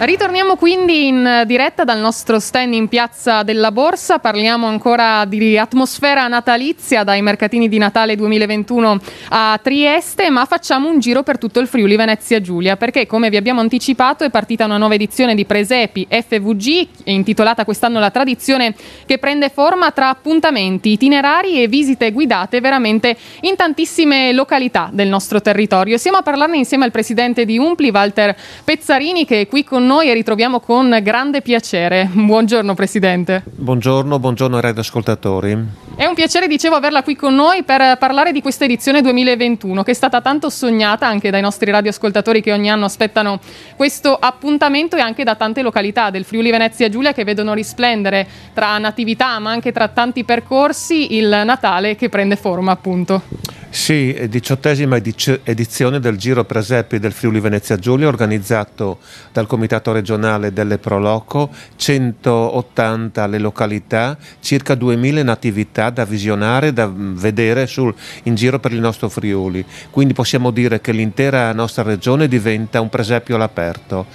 Ritorniamo quindi in diretta dal nostro stand in Piazza della Borsa, parliamo ancora di atmosfera natalizia dai mercatini di Natale 2021 a Trieste, ma facciamo un giro per tutto il Friuli Venezia Giulia, perché come vi abbiamo anticipato è partita una nuova edizione di Presepi FVG, intitolata quest'anno La tradizione che prende forma tra appuntamenti, itinerari e visite guidate veramente in tantissime località del nostro territorio. Siamo a parlarne insieme al presidente di Umpli, Walter Pezzarini, che è qui con noi e ritroviamo con grande piacere. Buongiorno Presidente. Buongiorno, buongiorno ai radioascoltatori. È un piacere, dicevo, averla qui con noi per parlare di questa edizione 2021 che è stata tanto sognata anche dai nostri radioascoltatori che ogni anno aspettano questo appuntamento e anche da tante località del Friuli Venezia Giulia che vedono risplendere tra natività ma anche tra tanti percorsi il Natale che prende forma appunto. Sì, diciottesima edizione del Giro Presepi del Friuli Venezia Giulia organizzato dal Comitato regionale delle Proloco, 180 le località, circa 2000 natività da visionare, da vedere sul, in giro per il nostro Friuli. Quindi possiamo dire che l'intera nostra regione diventa un presepio all'aperto.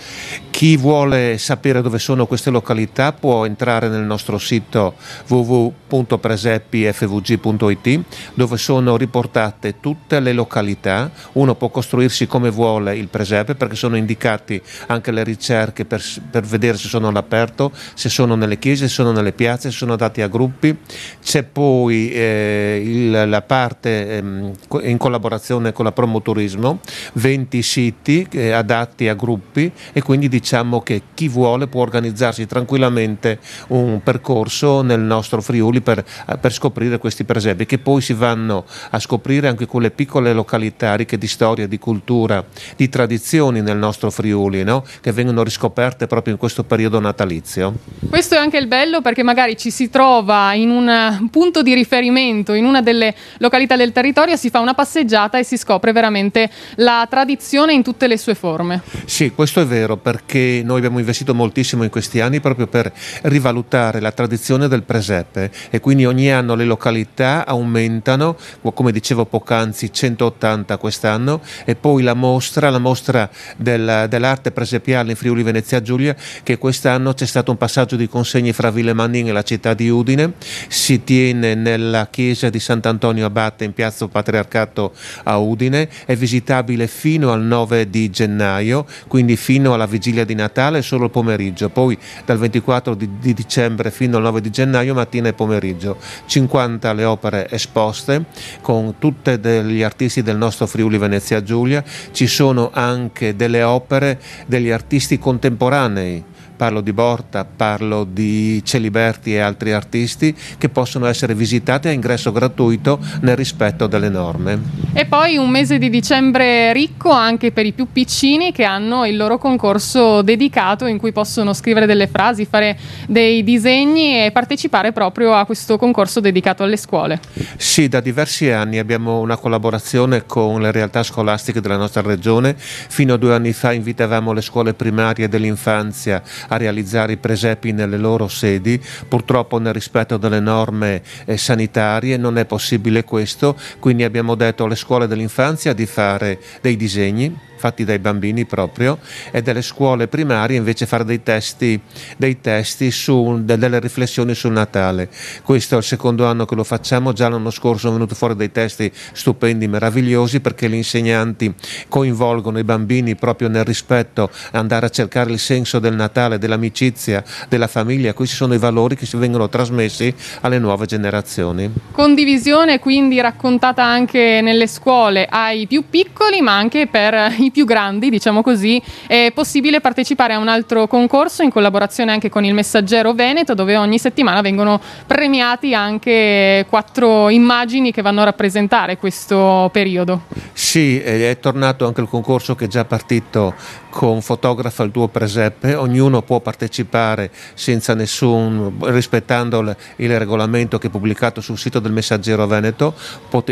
Chi vuole sapere dove sono queste località può entrare nel nostro sito www.presepifvg.it dove sono riportate tutte le località. Uno può costruirsi come vuole il presepe perché sono indicati anche le ricerche per, per vedere se sono all'aperto, se sono nelle chiese, se sono nelle piazze, se sono dati a gruppi. C'è poi eh, il, la parte ehm, in collaborazione con la Promoturismo, 20 siti eh, adatti a gruppi e quindi diciamo che chi vuole può organizzarsi tranquillamente un percorso nel nostro Friuli per, per scoprire questi presepi che poi si vanno a scoprire anche quelle piccole località ricche di storia, di cultura, di tradizioni nel nostro Friuli, no? che vengono riscoperte proprio in questo periodo natalizio. Questo è anche il bello perché magari ci si trova in un punto di riferimento, in una delle località del territorio, si fa una passeggiata e si scopre veramente la tradizione in tutte le sue forme. Sì, questo è vero perché noi abbiamo investito moltissimo in questi anni proprio per rivalutare la tradizione del presepe e quindi ogni anno le località aumentano, come dicevo poc'anzi 180 quest'anno e poi la mostra, la mostra del, dell'arte presepiale in Friuli Venezia Giulia che quest'anno c'è stato un passaggio di consegne fra Ville Manning e la città di Udine, si tiene nella chiesa di Sant'Antonio Abate in piazza Patriarcato a Udine, è visitabile fino al 9 di gennaio, quindi fino alla vigilia di Natale solo il pomeriggio, poi dal 24 di, di dicembre fino al 9 di gennaio mattina e pomeriggio, 50 le opere esposte con tutti gli artisti del nostro Friuli Venezia Giulia, ci sono anche delle opere degli artisti contemporanei parlo di Borta, parlo di Celiberti e altri artisti che possono essere visitati a ingresso gratuito nel rispetto delle norme. E poi un mese di dicembre ricco anche per i più piccini che hanno il loro concorso dedicato in cui possono scrivere delle frasi, fare dei disegni e partecipare proprio a questo concorso dedicato alle scuole. Sì, da diversi anni abbiamo una collaborazione con le realtà scolastiche della nostra regione. Fino a due anni fa invitavamo le scuole primarie dell'infanzia a realizzare i presepi nelle loro sedi. Purtroppo nel rispetto delle norme eh, sanitarie non è possibile questo, quindi abbiamo detto alle scuole dell'infanzia di fare dei disegni fatti dai bambini proprio e delle scuole primarie invece fare dei testi, dei testi su, delle riflessioni sul Natale. Questo è il secondo anno che lo facciamo, già l'anno scorso sono venuti fuori dei testi stupendi, meravigliosi perché gli insegnanti coinvolgono i bambini proprio nel rispetto, andare a cercare il senso del Natale, dell'amicizia, della famiglia, questi sono i valori che si vengono trasmessi alle nuove generazioni. Condivisione quindi raccontata anche nelle scuole ai più piccoli ma anche per i più grandi, diciamo così, è possibile partecipare a un altro concorso in collaborazione anche con il Messaggero Veneto, dove ogni settimana vengono premiati anche quattro immagini che vanno a rappresentare questo periodo. Sì, è tornato anche il concorso che è già partito con Fotografa il tuo presepe, ognuno può partecipare senza nessun, rispettando il, regolamento che è pubblicato sul sito del Messaggero Veneto,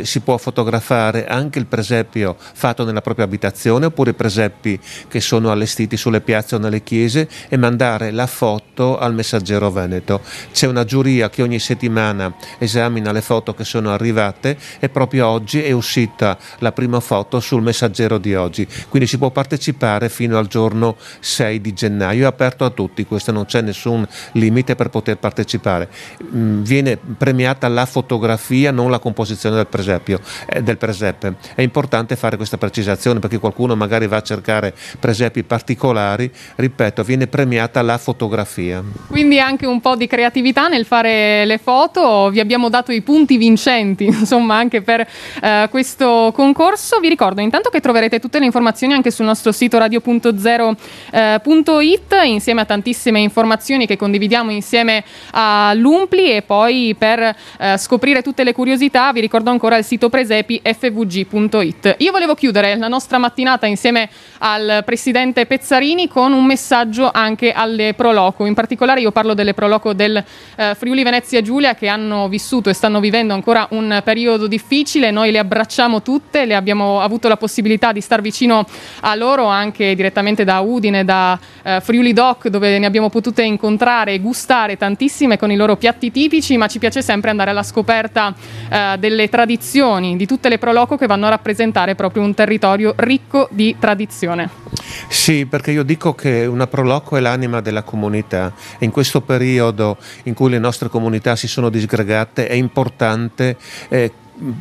si può fotografare anche il presepio fatto nella propria abitazione oppure i presepi che sono allestiti sulle piazze o nelle chiese e mandare la foto al Messaggero Veneto. C'è una giuria che ogni settimana esamina le foto che sono arrivate e proprio oggi è uscita la prima foto sul Messaggero di oggi, quindi si può partecipare fino fino al giorno 6 di gennaio, è aperto a tutti, questo non c'è nessun limite per poter partecipare. Mm, viene premiata la fotografia, non la composizione del, presepio, eh, del presepe. È importante fare questa precisazione perché qualcuno magari va a cercare presepi particolari, ripeto, viene premiata la fotografia. Quindi anche un po' di creatività nel fare le foto, vi abbiamo dato i punti vincenti, insomma, anche per eh, questo concorso. Vi ricordo intanto che troverete tutte le informazioni anche sul nostro sito radio.it 3.0.it eh, insieme a tantissime informazioni che condividiamo insieme all'Umpli e poi per eh, scoprire tutte le curiosità vi ricordo ancora il sito presepi fvg.it. Io volevo chiudere la nostra mattinata insieme al presidente Pezzarini con un messaggio anche alle Proloco, in particolare io parlo delle Proloco del eh, Friuli Venezia Giulia che hanno vissuto e stanno vivendo ancora un periodo difficile, noi le abbracciamo tutte, le abbiamo avuto la possibilità di star vicino a loro anche direttamente da Udine, da eh, Friuli Doc dove ne abbiamo potute incontrare e gustare tantissime con i loro piatti tipici, ma ci piace sempre andare alla scoperta eh, delle tradizioni, di tutte le Proloco che vanno a rappresentare proprio un territorio ricco di tradizione. Sì, perché io dico che una Proloco è l'anima della comunità e in questo periodo in cui le nostre comunità si sono disgregate è importante eh,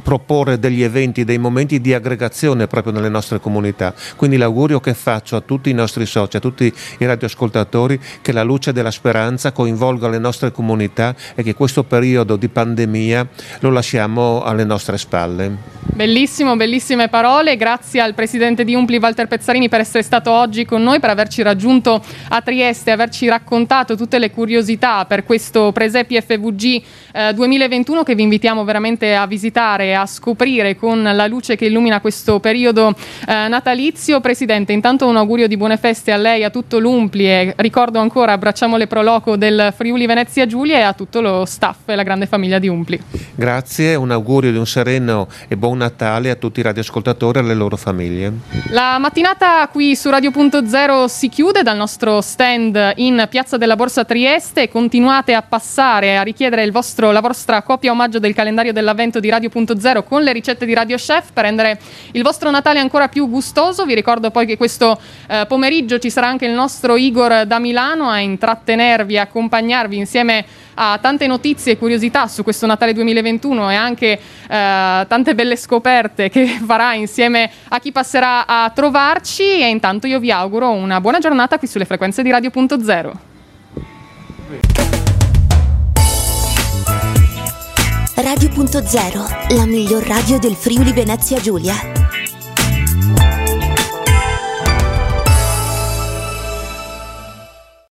proporre degli eventi, dei momenti di aggregazione proprio nelle nostre comunità. Quindi l'augurio che faccio a tutti i nostri soci, a tutti i radioascoltatori, che la luce della speranza coinvolga le nostre comunità e che questo periodo di pandemia lo lasciamo alle nostre spalle. Bellissimo, bellissime parole. Grazie al presidente di Umpli Walter Pezzarini per essere stato oggi con noi, per averci raggiunto a Trieste, averci raccontato tutte le curiosità per questo Presepi FVG eh, 2021 che vi invitiamo veramente a visitare e a scoprire con la luce che illumina questo periodo eh, natalizio. Presidente, intanto un augurio di buone feste a lei, a tutto l'Umpli e ricordo ancora abbracciamo le proloco del Friuli Venezia Giulia e a tutto lo staff e la grande famiglia di Umpli. Grazie, un augurio di un sereno e buon Natale a tutti i radioascoltatori e alle loro famiglie. La mattinata qui su Radio.0 si chiude dal nostro stand in Piazza della Borsa Trieste. Continuate a passare a richiedere vostro, la vostra copia omaggio del calendario dell'avvento di Radio.0 con le ricette di Radio Chef per rendere il vostro Natale ancora più gustoso. Vi ricordo poi che questo eh, pomeriggio ci sarà anche il nostro Igor da Milano a intrattenervi, a accompagnarvi insieme a tante notizie e curiosità su questo Natale 2021 e anche eh, tante belle scoperte che farà insieme a chi passerà a trovarci e intanto io vi auguro una buona giornata qui sulle frequenze di Radio.0. Radio.0, la miglior radio del Friuli Venezia Giulia.